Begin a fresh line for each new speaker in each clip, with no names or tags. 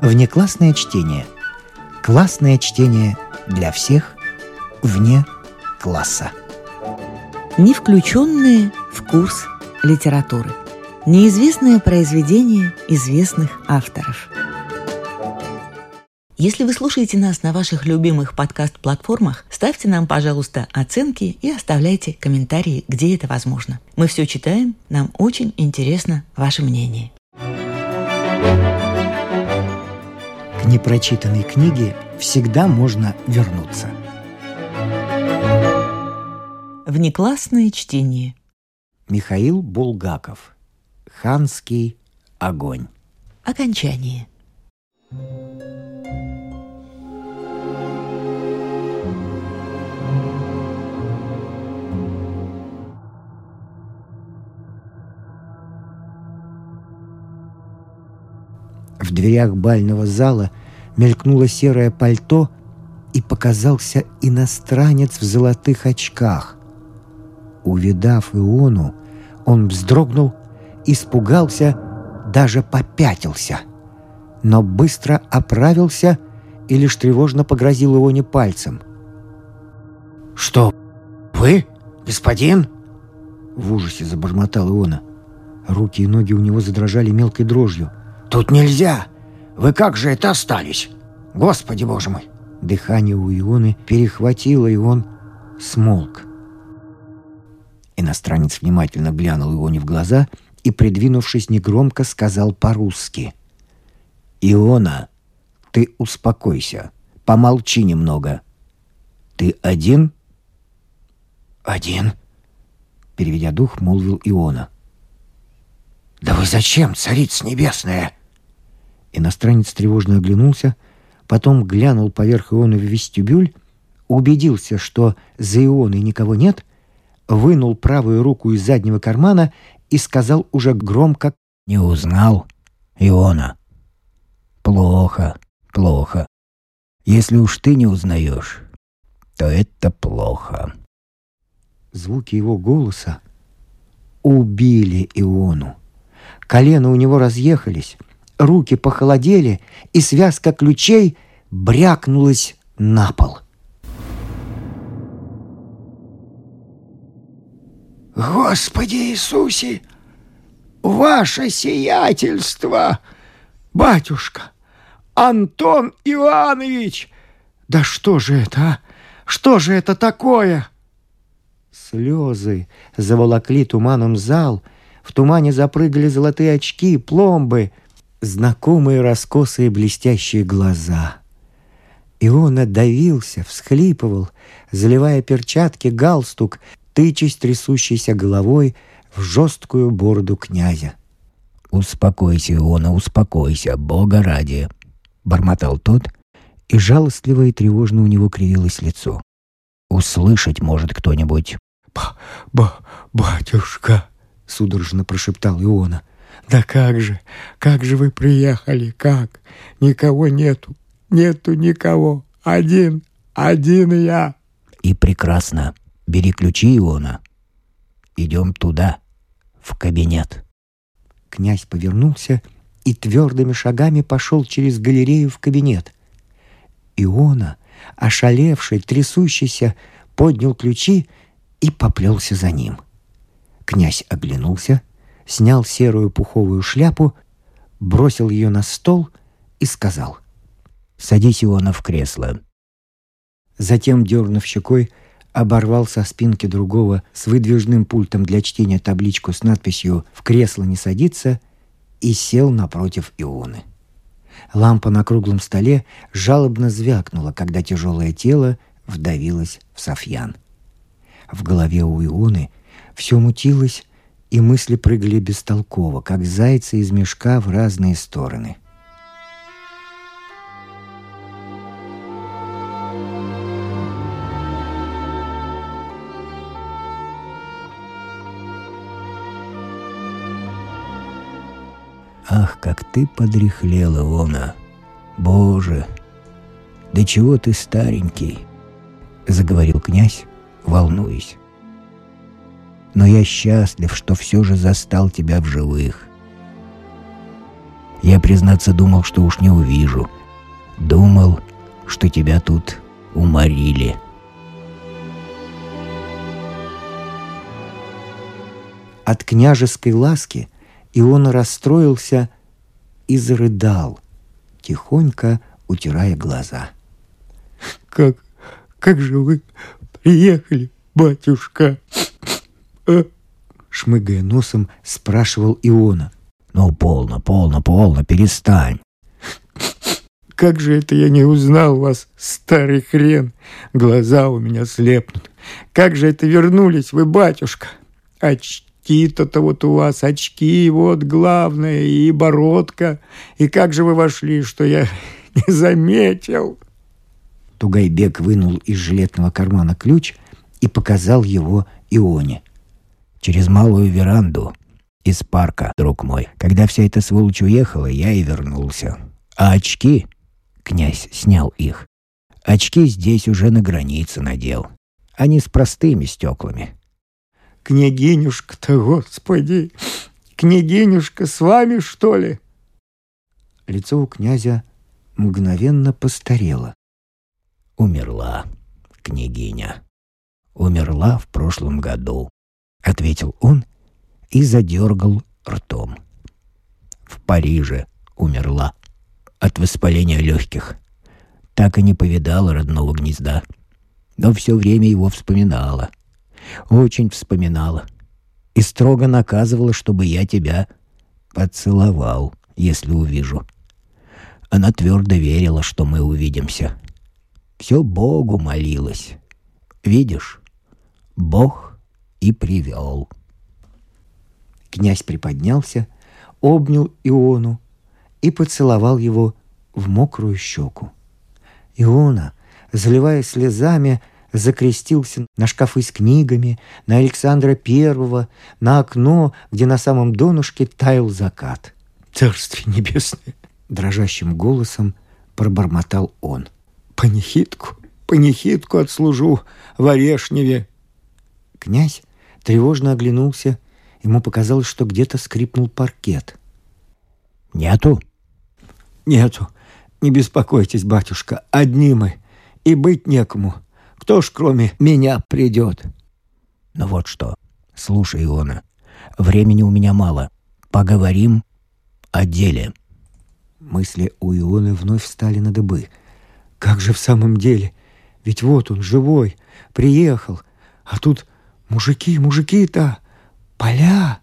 Внеклассное чтение. Классное чтение для всех вне класса.
Не включенные в курс литературы. Неизвестное произведение известных авторов. Если вы слушаете нас на ваших любимых подкаст-платформах, ставьте нам, пожалуйста, оценки и оставляйте комментарии, где это возможно. Мы все читаем, нам очень интересно ваше мнение.
К непрочитанной книге всегда можно вернуться.
Внеклассное чтение.
Михаил Булгаков. Ханский огонь.
Окончание.
В дверях бального зала мелькнуло серое пальто, и показался иностранец в золотых очках. Увидав Иону, он вздрогнул, испугался, даже попятился. Но быстро оправился и лишь тревожно погрозил Ионе пальцем. «Что, вы, господин?» В ужасе забормотал Иона. Руки и ноги у него задрожали мелкой дрожью. «Тут нельзя! Вы как же это остались? Господи боже мой!» Дыхание у Ионы перехватило, и он смолк. Иностранец внимательно глянул Ионе в глаза и, придвинувшись негромко, сказал по-русски. «Иона, ты успокойся, помолчи немного. Ты один?» «Один», — переведя дух, молвил Иона. «Да вы зачем, царица небесная?» Иностранец тревожно оглянулся, потом глянул поверх Ионы в вестибюль, убедился, что за Ионой никого нет, вынул правую руку из заднего кармана и сказал уже громко «Не узнал, Иона?» «Плохо, плохо. Если уж ты не узнаешь, то это плохо». Звуки его голоса убили Иону. Колено у него разъехались, руки похолодели, и связка ключей брякнулась на пол. «Господи Иисусе! Ваше сиятельство! Батюшка! Антон Иванович! Да что же это, а? Что же это такое?» Слезы заволокли туманом зал, в тумане запрыгали золотые очки, пломбы — знакомые раскосые блестящие глаза. И он давился, всхлипывал, заливая перчатки, галстук, тычась трясущейся головой в жесткую бороду князя. «Успокойся, Иона, успокойся, Бога ради!» — бормотал тот, и жалостливо и тревожно у него кривилось лицо. «Услышать может кто-нибудь». «Ба-ба-батюшка!» — судорожно прошептал Иона. «Да как же, как же вы приехали, как? Никого нету, нету никого, один, один я». «И прекрасно. Бери ключи Иона. Идем туда, в кабинет». Князь повернулся и твердыми шагами пошел через галерею в кабинет. Иона, ошалевший, трясущийся, поднял ключи и поплелся за ним. Князь оглянулся — снял серую пуховую шляпу, бросил ее на стол и сказал «Садись, Иона, в кресло». Затем, дернув щекой, оборвал со спинки другого с выдвижным пультом для чтения табличку с надписью «В кресло не садиться» и сел напротив Ионы. Лампа на круглом столе жалобно звякнула, когда тяжелое тело вдавилось в Софьян. В голове у Ионы все мутилось и мысли прыгали бестолково, как зайцы из мешка в разные стороны. «Ах, как ты подряхлела, Лона! Боже! Да чего ты старенький!» — заговорил князь, волнуясь но я счастлив, что все же застал тебя в живых. Я, признаться, думал, что уж не увижу. Думал, что тебя тут уморили.
От княжеской ласки Иона расстроился и зарыдал, тихонько утирая глаза. «Как, как же вы приехали, батюшка?» А?» Шмыгая носом, спрашивал Иона.
«Ну, полно, полно, полно, перестань!»
«Как же это я не узнал вас, старый хрен! Глаза у меня слепнут! Как же это вернулись вы, батюшка! Очки!» очки-то вот у вас, очки, вот главное, и бородка. И как же вы вошли, что я не заметил?»
Тугайбек вынул из жилетного кармана ключ и показал его Ионе. «Через малую веранду из парка, друг мой. Когда вся эта сволочь уехала, я и вернулся. А очки...» Князь снял их. «Очки здесь уже на границе надел. Они с простыми стеклами.
Княгинюшка-то, господи! Княгинюшка с вами, что ли?» Лицо у князя мгновенно постарело.
«Умерла, княгиня. Умерла в прошлом году», — ответил он и задергал ртом. «В Париже умерла от воспаления легких. Так и не повидала родного гнезда, но все время его вспоминала очень вспоминала и строго наказывала, чтобы я тебя поцеловал, если увижу. Она твердо верила, что мы увидимся. Все Богу молилась. Видишь, Бог и привел.
Князь приподнялся, обнял Иону и поцеловал его в мокрую щеку. Иона, заливая слезами, закрестился на шкафы с книгами, на Александра Первого, на окно, где на самом донышке таял закат. «Царствие небесное!» — дрожащим голосом пробормотал он. «Панихидку, панихидку отслужу в Орешневе!» Князь тревожно оглянулся. Ему показалось, что где-то скрипнул паркет.
«Нету?»
«Нету. Не беспокойтесь, батюшка. Одни мы. И быть некому. Кто ж кроме меня придет?
Ну вот что. Слушай, Иона, времени у меня мало. Поговорим о деле.
Мысли у Ионы вновь встали на дыбы. Как же в самом деле? Ведь вот он, живой, приехал. А тут мужики, мужики-то, поля.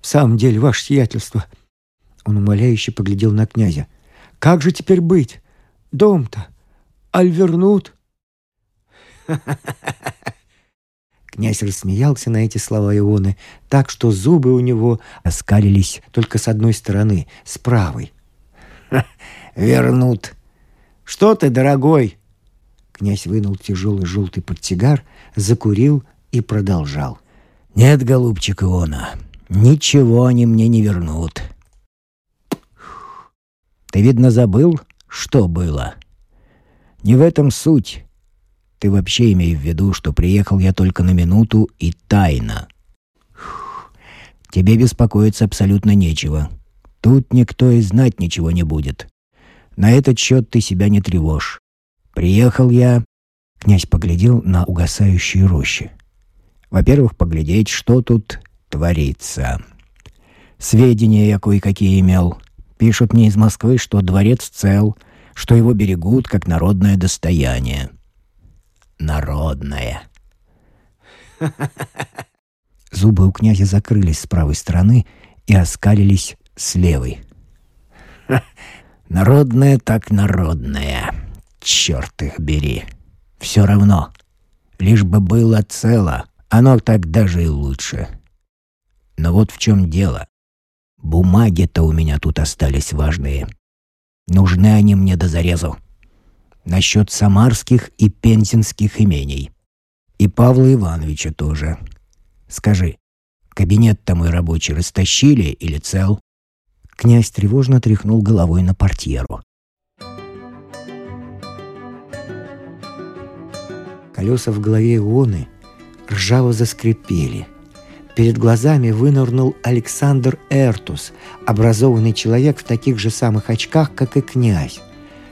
В самом деле, ваше сиятельство. Он умоляюще поглядел на князя. Как же теперь быть? Дом-то? Аль вернут? Князь рассмеялся на эти слова Ионы, так что зубы у него оскалились только с одной стороны, с правой. «Вернут! Что ты, дорогой?» Князь вынул тяжелый желтый портсигар, закурил и продолжал.
«Нет, голубчик Иона, ничего они мне не вернут. Ты, видно, забыл, что было? Не в этом суть. Ты вообще имей в виду, что приехал я только на минуту и тайно. Тебе беспокоиться абсолютно нечего. Тут никто и знать ничего не будет. На этот счет ты себя не тревожь. Приехал я...» Князь поглядел на угасающие рощи. «Во-первых, поглядеть, что тут творится. Сведения я кое-какие имел. Пишут мне из Москвы, что дворец цел, что его берегут как народное достояние народное. Зубы у князя закрылись с правой стороны и оскалились с левой. Народное так народное. Черт их бери. Все равно. Лишь бы было цело, оно так даже и лучше. Но вот в чем дело. Бумаги-то у меня тут остались важные. Нужны они мне до зарезу насчет самарских и пензенских имений. И Павла Ивановича тоже. Скажи, кабинет-то мой рабочий растащили или цел?» Князь тревожно тряхнул головой на портьеру.
Колеса в голове Ионы ржаво заскрипели. Перед глазами вынырнул Александр Эртус, образованный человек в таких же самых очках, как и князь.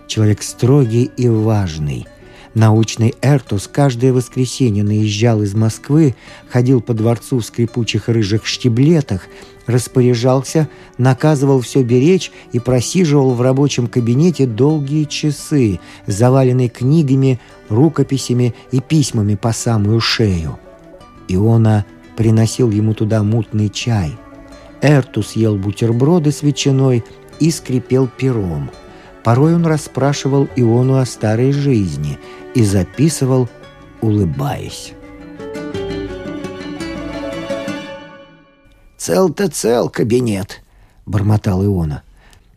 Человек строгий и важный. Научный Эртус каждое воскресенье наезжал из Москвы, ходил по дворцу в скрипучих рыжих штиблетах, распоряжался, наказывал все беречь и просиживал в рабочем кабинете долгие часы, заваленные книгами, рукописями и письмами по самую шею. Иона приносил ему туда мутный чай. Эртус ел бутерброды с ветчиной и скрипел пером. Порой он расспрашивал Иону о старой жизни и записывал, улыбаясь.
«Цел-то цел кабинет», — бормотал Иона.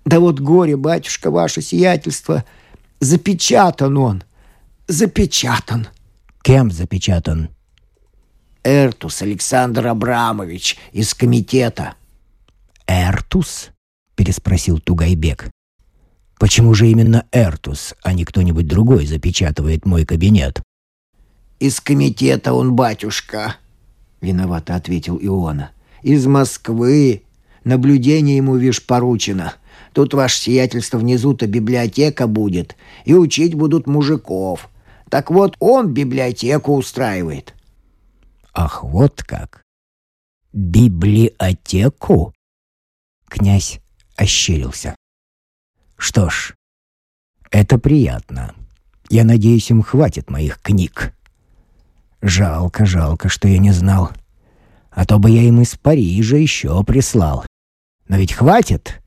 «Да вот горе, батюшка, ваше сиятельство, запечатан он, запечатан».
«Кем запечатан?»
«Эртус Александр Абрамович из комитета».
«Эртус?» — переспросил Тугайбек. «Почему же именно Эртус, а не кто-нибудь другой запечатывает мой кабинет?»
«Из комитета он, батюшка», — виновато ответил Иона из Москвы. Наблюдение ему, вишь, поручено. Тут ваше сиятельство внизу-то библиотека будет, и учить будут мужиков. Так вот, он библиотеку устраивает».
«Ах, вот как! Библиотеку?» Князь ощерился. «Что ж, это приятно. Я надеюсь, им хватит моих книг. Жалко, жалко, что я не знал а то бы я им из Парижа еще прислал. Но ведь хватит?»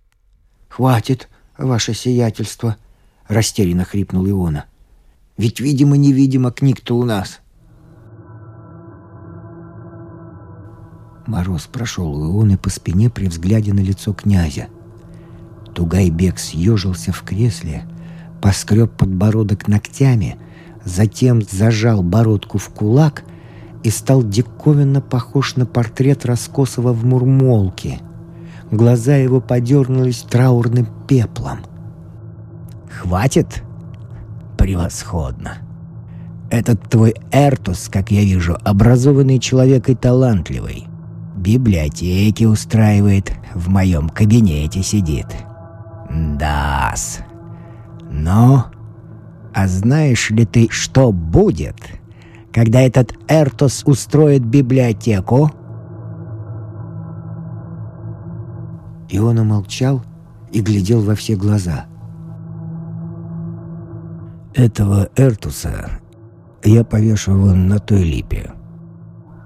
«Хватит, ваше сиятельство», — растерянно хрипнул Иона. «Ведь, видимо-невидимо, книг-то у нас». Мороз прошел у Ионы по спине при взгляде на лицо князя. Тугайбек съежился в кресле, поскреб подбородок ногтями, затем зажал бородку в кулак — и стал диковинно похож на портрет Раскосова в Мурмолке. Глаза его подернулись траурным пеплом.
«Хватит? Превосходно!» Этот твой Эртус, как я вижу, образованный человек и талантливый. Библиотеки устраивает, в моем кабинете сидит. Дас. Но, а знаешь ли ты, что будет, когда этот Эртос устроит библиотеку?»
И он умолчал и глядел во все глаза.
«Этого Эртуса я повешу вон на той липе».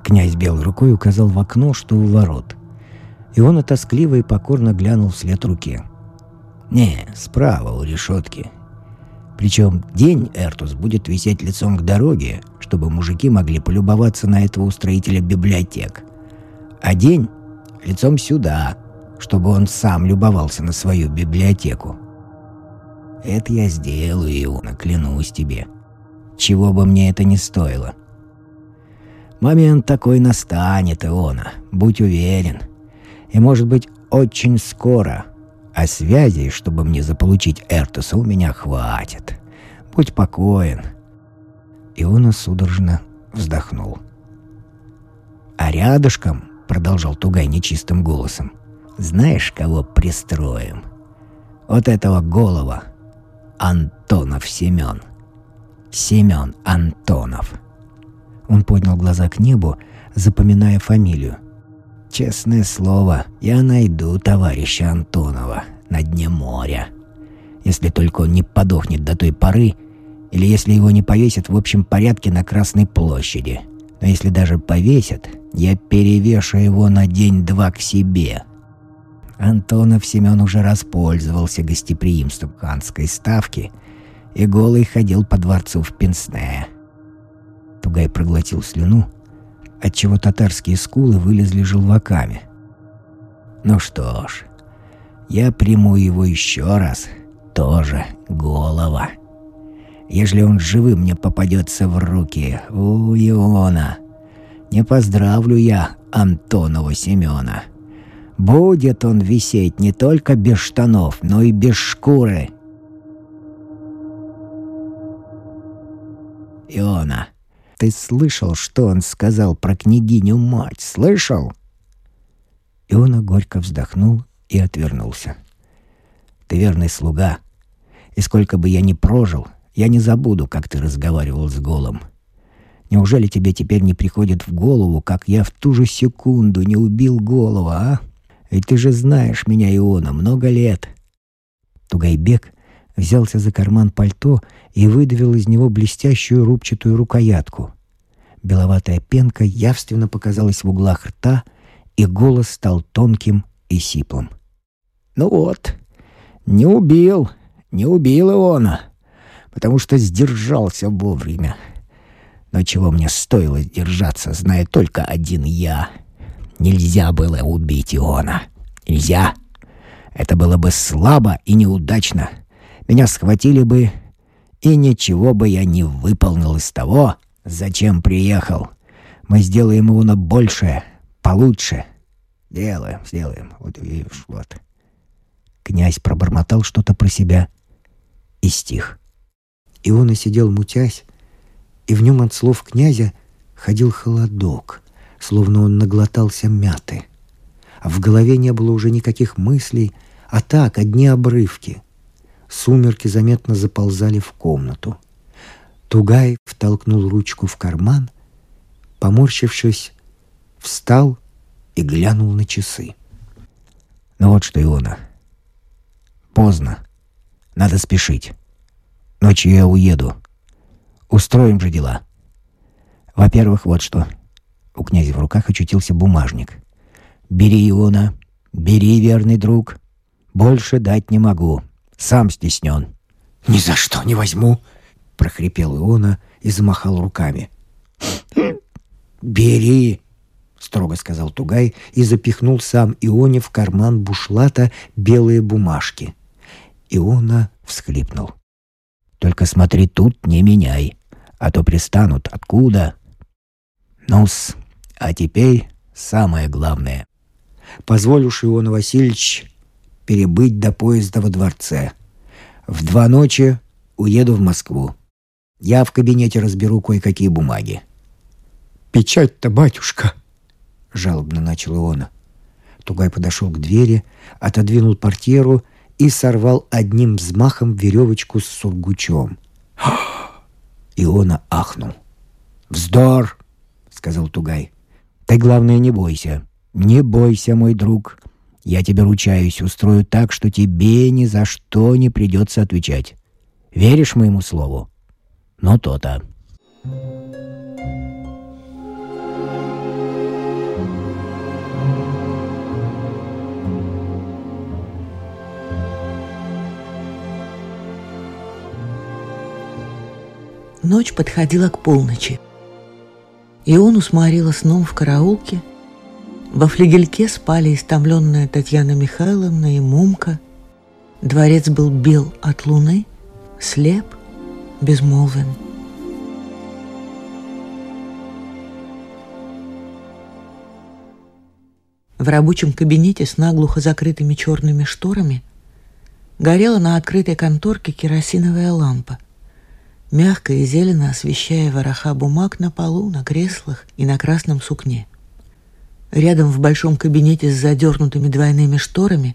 Князь белой рукой указал в окно, что у ворот. И он тоскливо и покорно глянул вслед руке. «Не, справа у решетки. Причем день Эртус будет висеть лицом к дороге, чтобы мужики могли полюбоваться на этого устроителя библиотек. А день лицом сюда, чтобы он сам любовался на свою библиотеку. Это я сделаю, Иона, клянусь тебе. Чего бы мне это ни стоило. Момент такой настанет, Иона, будь уверен. И может быть очень скоро. А связей, чтобы мне заполучить Эртуса, у меня хватит. Будь покоен. Иона судорожно вздохнул. «А рядышком», — продолжал Тугай нечистым голосом, — «знаешь, кого пристроим? Вот этого голова. Антонов Семен. Семен Антонов». Он поднял глаза к небу, запоминая фамилию. «Честное слово, я найду товарища Антонова на дне моря. Если только он не подохнет до той поры, или если его не повесят в общем порядке на Красной площади. Но если даже повесят, я перевешу его на день-два к себе. Антонов Семен уже распользовался гостеприимством ханской ставки и голый ходил по дворцу в Пенсне. Тугай проглотил слюну, отчего татарские скулы вылезли желваками. Ну что ж, я приму его еще раз, тоже голова. Ежели он живым мне попадется в руки, у Иона, не поздравлю я Антонова Семена. Будет он висеть не только без штанов, но и без шкуры. Иона, ты слышал, что он сказал про княгиню-мать? Слышал? Иона горько вздохнул и отвернулся. «Ты верный слуга, и сколько бы я ни прожил, я не забуду, как ты разговаривал с Голом. Неужели тебе теперь не приходит в голову, как я в ту же секунду не убил Голова, а? Ведь ты же знаешь меня, Иона, много лет». Тугайбек взялся за карман пальто и выдавил из него блестящую рубчатую рукоятку. Беловатая пенка явственно показалась в углах рта, и голос стал тонким и сиплым. «Ну вот, не убил, не убил Иона, потому что сдержался вовремя. Но чего мне стоило сдержаться, зная только один я? Нельзя было убить Иона. Нельзя. Это было бы слабо и неудачно. Меня схватили бы, и ничего бы я не выполнил из того, зачем приехал. Мы сделаем его на большее, получше. Делаем, сделаем. Вот видишь, вот. Князь пробормотал что-то про себя и стих.
И он и сидел мутясь, и в нем от слов князя ходил холодок, словно он наглотался мяты. А в голове не было уже никаких мыслей, а так, одни обрывки. Сумерки заметно заползали в комнату. Тугай втолкнул ручку в карман, поморщившись, встал и глянул на часы.
«Ну вот что, Иона, поздно, надо спешить. Ночью я уеду. Устроим же дела. Во-первых, вот что. У князя в руках очутился бумажник. Бери, Иона, бери, верный друг. Больше дать не могу. Сам стеснен.
«Ни за что не возьму!» — прохрипел Иона и замахал руками. «Бери!» — строго сказал Тугай и запихнул сам Ионе в карман бушлата белые бумажки. Иона всхлипнул.
«Только смотри, тут не меняй, а то пристанут. Откуда?» «Ну-с, а теперь самое главное.
Позволь уж, Иона Васильевич, перебыть до поезда во дворце. В два ночи уеду в Москву. Я в кабинете разберу кое-какие бумаги. «Печать-то, батюшка!» — жалобно начал Иона. Тугай подошел к двери, отодвинул портьеру и сорвал одним взмахом веревочку с сургучом. Иона ахнул. «Вздор!» — сказал Тугай.
«Ты, главное, не бойся. Не бойся, мой друг. Я тебе ручаюсь, устрою так, что тебе ни за что не придется отвечать. Веришь моему слову? Ну, то-то.
Ночь подходила к полночи. И он усморила сном в караулке – во флигельке спали истомленная Татьяна Михайловна и Мумка. Дворец был бел от луны, слеп, безмолвен. В рабочем кабинете с наглухо закрытыми черными шторами горела на открытой конторке керосиновая лампа, мягко и зелено освещая вороха бумаг на полу, на креслах и на красном сукне. Рядом в большом кабинете с задернутыми двойными шторами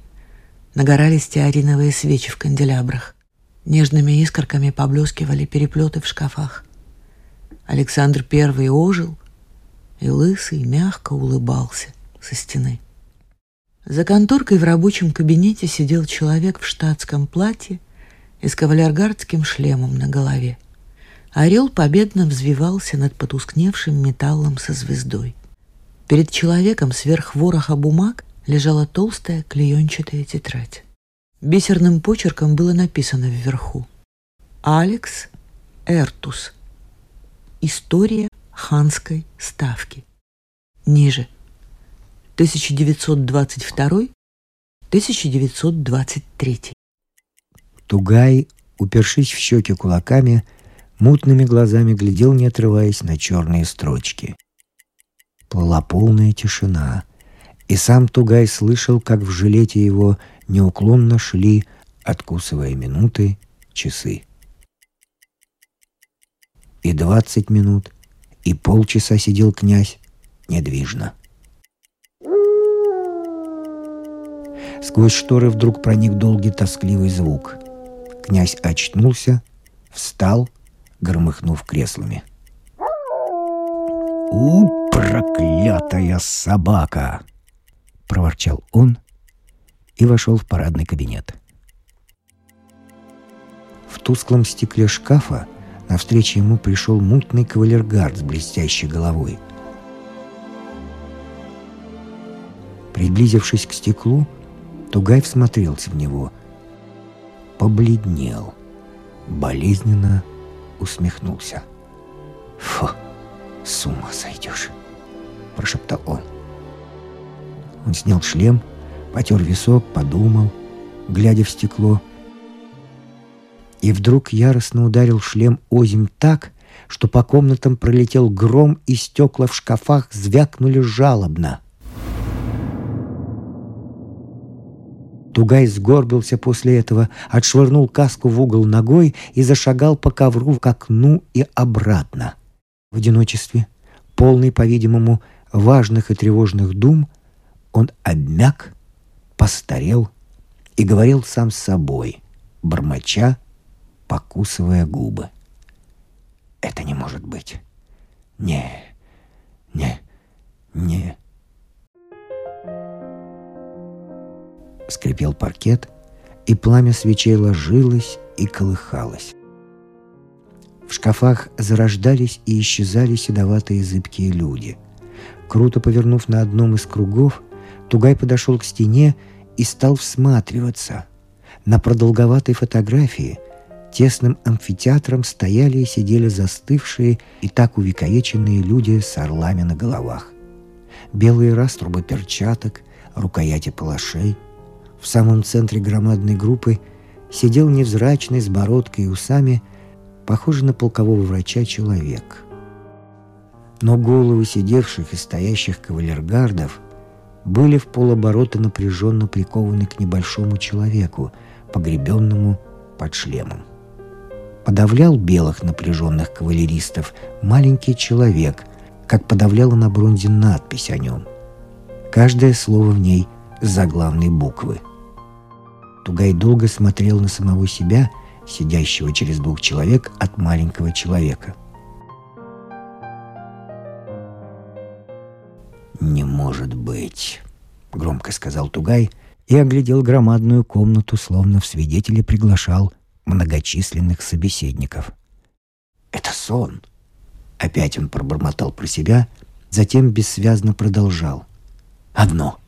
нагорали стеариновые свечи в канделябрах. Нежными искорками поблескивали переплеты в шкафах. Александр Первый ожил и лысый мягко улыбался со стены. За конторкой в рабочем кабинете сидел человек в штатском платье и с кавалергардским шлемом на голове. Орел победно взвивался над потускневшим металлом со звездой. Перед человеком сверх вороха бумаг лежала толстая клеенчатая тетрадь. Бисерным почерком было написано вверху «Алекс Эртус. История ханской ставки». Ниже 1922-1923.
Тугай, упершись в щеки кулаками, мутными глазами глядел, не отрываясь на черные строчки – плыла полная тишина, и сам Тугай слышал, как в жилете его неуклонно шли, откусывая минуты, часы. И двадцать минут, и полчаса сидел князь недвижно.
Сквозь шторы вдруг проник долгий тоскливый звук. Князь очнулся, встал, громыхнув креслами. «У, проклятая собака!» — проворчал он и вошел в парадный кабинет. В тусклом стекле шкафа навстречу ему пришел мутный кавалергард с блестящей головой. Приблизившись к стеклу, Тугай всмотрелся в него. Побледнел. Болезненно усмехнулся. «Фу, с ума сойдешь!» – прошептал он. Он снял шлем, потер висок, подумал, глядя в стекло. И вдруг яростно ударил шлем озим так, что по комнатам пролетел гром, и стекла в шкафах звякнули жалобно – Тугай сгорбился после этого, отшвырнул каску в угол ногой и зашагал по ковру к окну и обратно. В одиночестве, полный, по-видимому, важных и тревожных дум, он обмяк, постарел и говорил сам с собой, бормоча, покусывая губы. «Это не может быть. Не, не, не». скрипел паркет, и пламя свечей ложилось и колыхалось. В шкафах зарождались и исчезали седоватые зыбкие люди. Круто повернув на одном из кругов, Тугай подошел к стене и стал всматриваться. На продолговатой фотографии тесным амфитеатром стояли и сидели застывшие и так увековеченные люди с орлами на головах. Белые раструбы перчаток, рукояти палашей — в самом центре громадной группы сидел невзрачный с бородкой и усами, похожий на полкового врача человек. Но головы сидевших и стоящих кавалергардов были в полоборота напряженно прикованы к небольшому человеку, погребенному под шлемом. Подавлял белых напряженных кавалеристов маленький человек, как подавляла на бронзе надпись о нем. Каждое слово в ней – заглавной буквы – Тугай долго смотрел на самого себя, сидящего через двух человек от маленького человека. «Не может быть», — громко сказал Тугай и оглядел громадную комнату, словно в свидетели приглашал многочисленных собеседников. «Это сон!» Опять он пробормотал про себя, затем бессвязно продолжал. «Одно.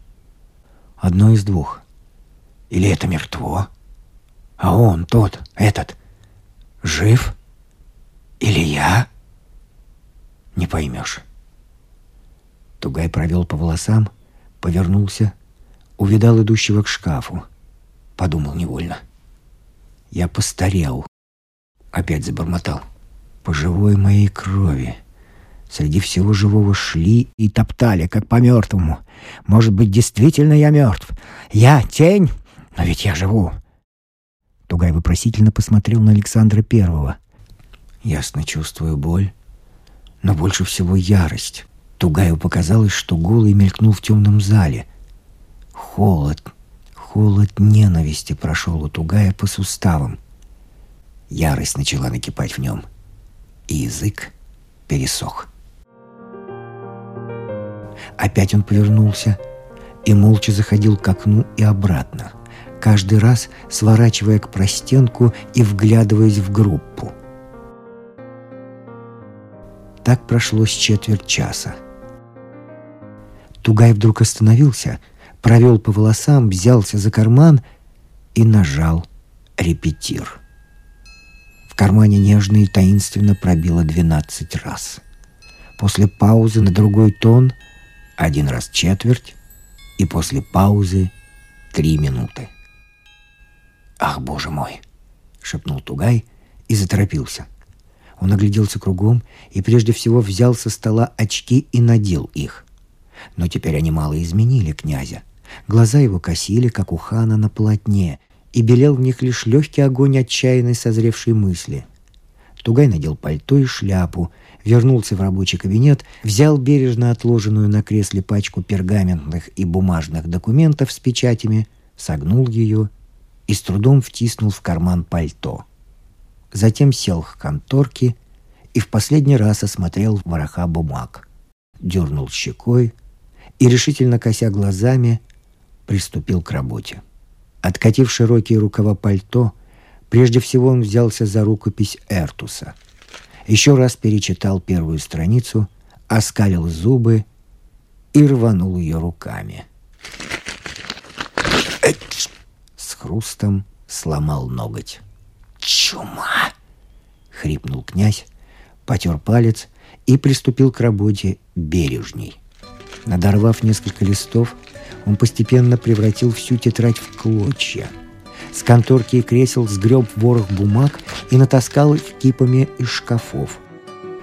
Одно из двух. Или это мертво? А он, тот, этот, жив? Или я? Не поймешь. Тугай провел по волосам, повернулся, увидал идущего к шкафу. Подумал невольно. Я постарел. Опять забормотал. По живой моей крови. Среди всего живого шли и топтали, как по мертвому. Может быть, действительно я мертв. Я тень, но ведь я живу. Тугай вопросительно посмотрел на Александра Первого. Ясно чувствую боль, но больше всего ярость. Тугаю показалось, что голый мелькнул в темном зале. Холод, холод ненависти прошел у Тугая по суставам. Ярость начала накипать в нем, и язык пересох. Опять он повернулся и молча заходил к окну и обратно каждый раз сворачивая к простенку и вглядываясь в группу. Так прошло с четверть часа. Тугай вдруг остановился, провел по волосам, взялся за карман и нажал «Репетир». В кармане нежно и таинственно пробило двенадцать раз. После паузы на другой тон один раз четверть и после паузы три минуты. «Ах, боже мой!» — шепнул Тугай и заторопился. Он огляделся кругом и прежде всего взял со стола очки и надел их. Но теперь они мало изменили князя. Глаза его косили, как у хана на полотне, и белел в них лишь легкий огонь отчаянной созревшей мысли. Тугай надел пальто и шляпу, вернулся в рабочий кабинет, взял бережно отложенную на кресле пачку пергаментных и бумажных документов с печатями, согнул ее и с трудом втиснул в карман пальто. Затем сел к конторке и в последний раз осмотрел вороха бумаг, дернул щекой и, решительно кося глазами, приступил к работе. Откатив широкие рукава пальто, прежде всего он взялся за рукопись Эртуса. Еще раз перечитал первую страницу, оскалил зубы и рванул ее руками. С хрустом сломал ноготь. «Чума!» — хрипнул князь, потер палец и приступил к работе бережней. Надорвав несколько листов, он постепенно превратил всю тетрадь в клочья. С конторки и кресел сгреб ворох бумаг и натаскал их кипами из шкафов.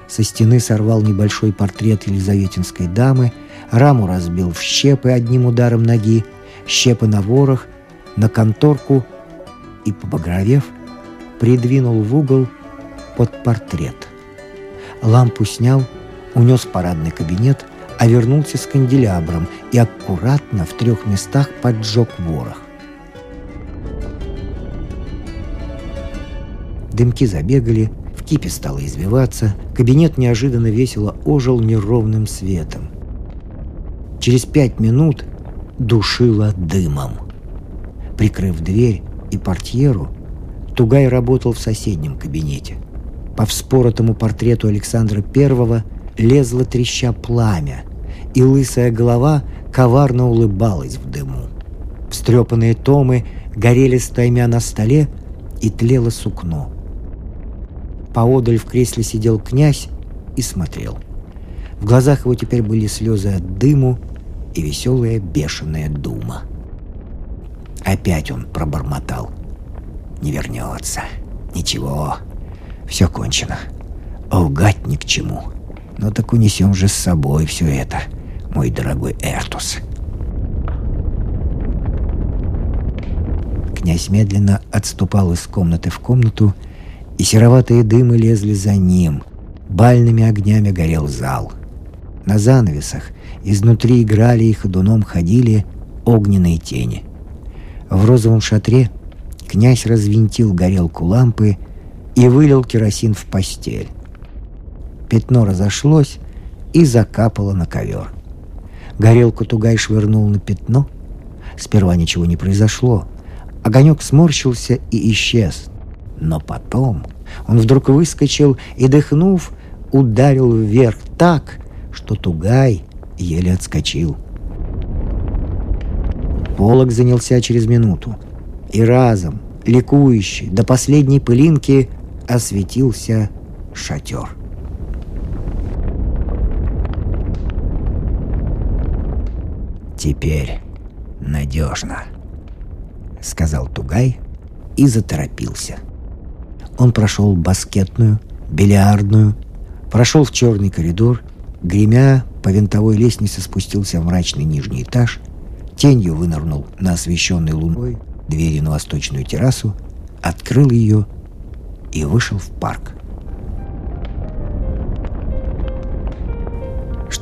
Со стены сорвал небольшой портрет елизаветинской дамы, раму разбил в щепы одним ударом ноги, щепы на ворох, на конторку и, побагровев, придвинул в угол под портрет. Лампу снял, унес в парадный кабинет – а вернулся с канделябром и аккуратно в трех местах поджег ворох. Дымки забегали, в кипе стало извиваться, кабинет неожиданно весело ожил неровным светом. Через пять минут душило дымом. Прикрыв дверь и портьеру, Тугай работал в соседнем кабинете. По вспоротому портрету Александра Первого – лезло треща пламя, и лысая голова коварно улыбалась в дыму. Встрепанные томы горели стаймя на столе, и тлело сукно. Поодаль в кресле сидел князь и смотрел. В глазах его теперь были слезы от дыму и веселая бешеная дума. Опять он пробормотал. «Не вернется. Ничего. Все кончено. Лгать ни к чему. Но так унесем же с собой все это, мой дорогой Эртус. Князь медленно отступал из комнаты в комнату, и сероватые дымы лезли за ним. Бальными огнями горел зал. На занавесах изнутри играли и ходуном ходили огненные тени. В розовом шатре князь развинтил горелку лампы и вылил керосин в постель. Пятно разошлось и закапало на ковер. Горелку Тугай швырнул на пятно. Сперва ничего не произошло. Огонек сморщился и исчез. Но потом он вдруг выскочил и, дыхнув, ударил вверх так, что Тугай еле отскочил. Полок занялся через минуту. И разом, ликующий, до последней пылинки осветился шатер. «Теперь надежно», — сказал Тугай и заторопился. Он прошел баскетную, бильярдную, прошел в черный коридор, гремя по винтовой лестнице спустился в мрачный нижний этаж, тенью вынырнул на освещенной луной двери на восточную террасу, открыл ее и вышел в парк.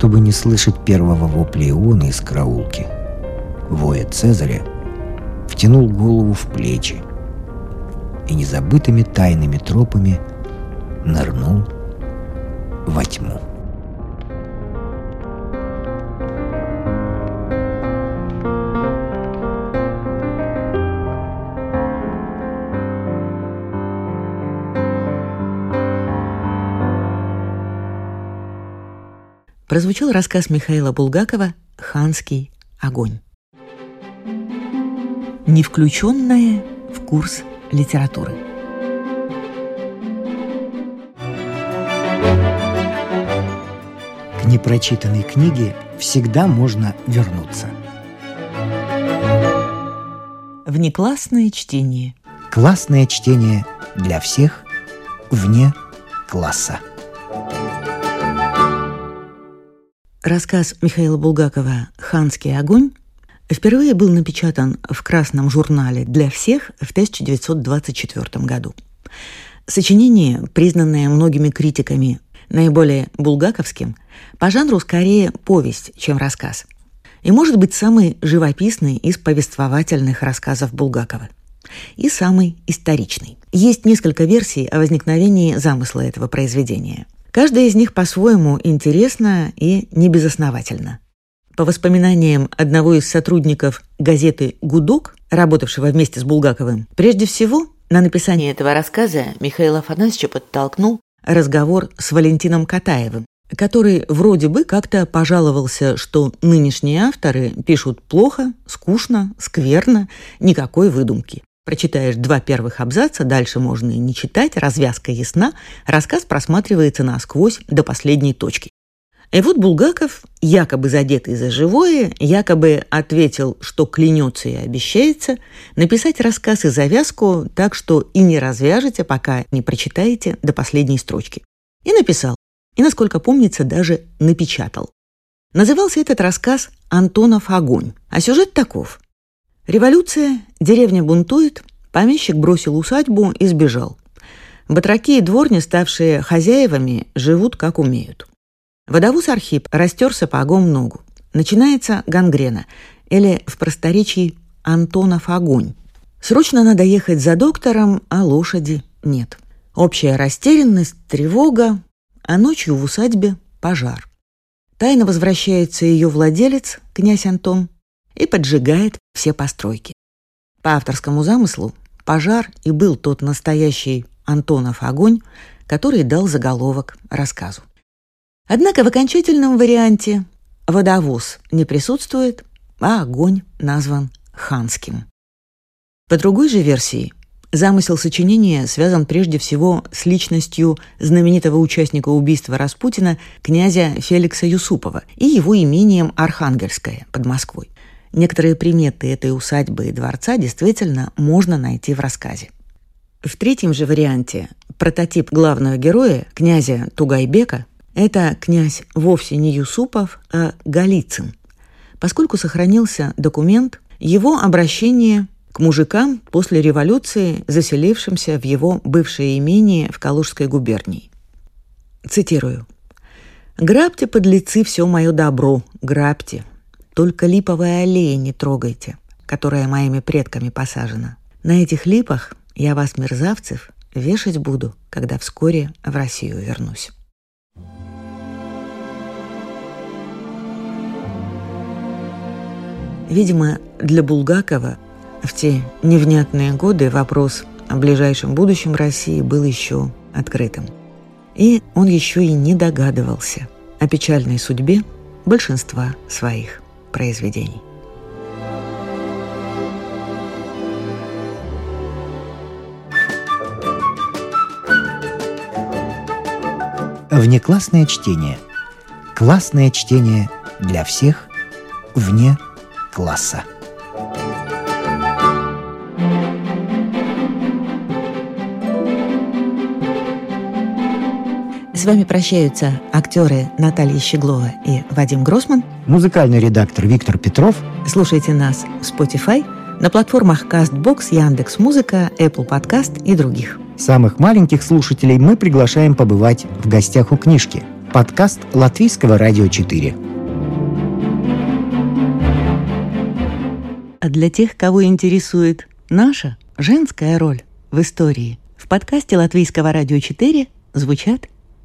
Чтобы не слышать первого вопля Ионы из караулки. Воя Цезаря втянул голову в плечи и незабытыми тайными тропами нырнул во тьму.
Прозвучал рассказ Михаила Булгакова «Ханский огонь». Не включенная в курс литературы.
К непрочитанной книге всегда можно вернуться.
Внеклассное чтение.
Классное чтение для всех вне класса.
Рассказ Михаила Булгакова «Ханский огонь» впервые был напечатан в красном журнале «Для всех» в 1924 году. Сочинение, признанное многими критиками наиболее булгаковским, по жанру скорее повесть, чем рассказ. и, может быть, самый живописный из повествовательных рассказов Булгакова. И самый историчный. Есть несколько версий о возникновении замысла этого произведения. Каждая из них по-своему интересна и небезосновательна. По воспоминаниям одного из сотрудников газеты «Гудок», работавшего вместе с Булгаковым, прежде всего на написание этого рассказа Михаил Афанасьевич подтолкнул разговор с Валентином Катаевым, который вроде бы как-то пожаловался, что нынешние авторы пишут плохо, скучно, скверно, никакой выдумки. Прочитаешь два первых абзаца, дальше можно и не читать, развязка ясна, рассказ просматривается насквозь до последней точки. И вот Булгаков, якобы задетый за живое, якобы ответил, что клянется и обещается, написать рассказ и завязку так, что и не развяжете, пока не прочитаете до последней строчки. И написал. И, насколько помнится, даже напечатал. Назывался этот рассказ «Антонов огонь», а сюжет таков. Революция, деревня бунтует, помещик бросил усадьбу и сбежал. Батраки и дворни, ставшие хозяевами, живут как умеют. Водовоз Архип растер сапогом ногу. Начинается гангрена, или в просторечии Антонов огонь. Срочно надо ехать за доктором, а лошади нет. Общая растерянность, тревога, а ночью в усадьбе пожар. Тайно возвращается ее владелец, князь Антон, и поджигает все постройки. По авторскому замыслу, пожар и был тот настоящий Антонов огонь, который дал заголовок рассказу. Однако в окончательном варианте водовоз не присутствует, а огонь назван ханским. По другой же версии, замысел сочинения связан прежде всего с личностью знаменитого участника убийства Распутина князя Феликса Юсупова и его имением Архангельское под Москвой. Некоторые приметы этой усадьбы и дворца действительно можно найти в рассказе. В третьем же варианте прототип главного героя, князя Тугайбека, это князь вовсе не Юсупов, а Голицын, поскольку сохранился документ его обращения к мужикам после революции, заселившимся в его бывшее имение в Калужской губернии. Цитирую. «Грабьте, подлецы, все мое добро, грабьте. Только липовые аллеи не трогайте, которая моими предками посажена. На этих липах я вас, мерзавцев, вешать буду, когда вскоре в Россию вернусь». Видимо, для Булгакова в те невнятные годы вопрос о ближайшем будущем России был еще открытым. И он еще и не догадывался о печальной судьбе большинства своих произведений.
Внеклассное чтение. Классное чтение для всех вне класса.
С вами прощаются актеры Наталья Щеглова и Вадим Гросман.
Музыкальный редактор Виктор Петров.
Слушайте нас в Spotify, на платформах CastBox, Яндекс Музыка, Apple Podcast и других.
Самых маленьких слушателей мы приглашаем побывать в гостях у книжки. Подкаст Латвийского радио 4.
А для тех, кого интересует наша женская роль в истории, в подкасте Латвийского радио 4 звучат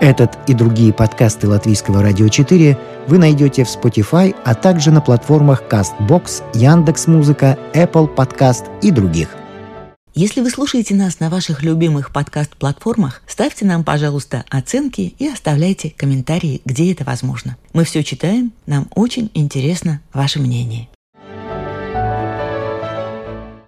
Этот и другие подкасты Латвийского радио 4 вы найдете в Spotify, а также на платформах CastBox, Яндекс.Музыка, Apple Podcast и других.
Если вы слушаете нас на ваших любимых подкаст-платформах, ставьте нам, пожалуйста, оценки и оставляйте комментарии, где это возможно. Мы все читаем, нам очень интересно ваше мнение.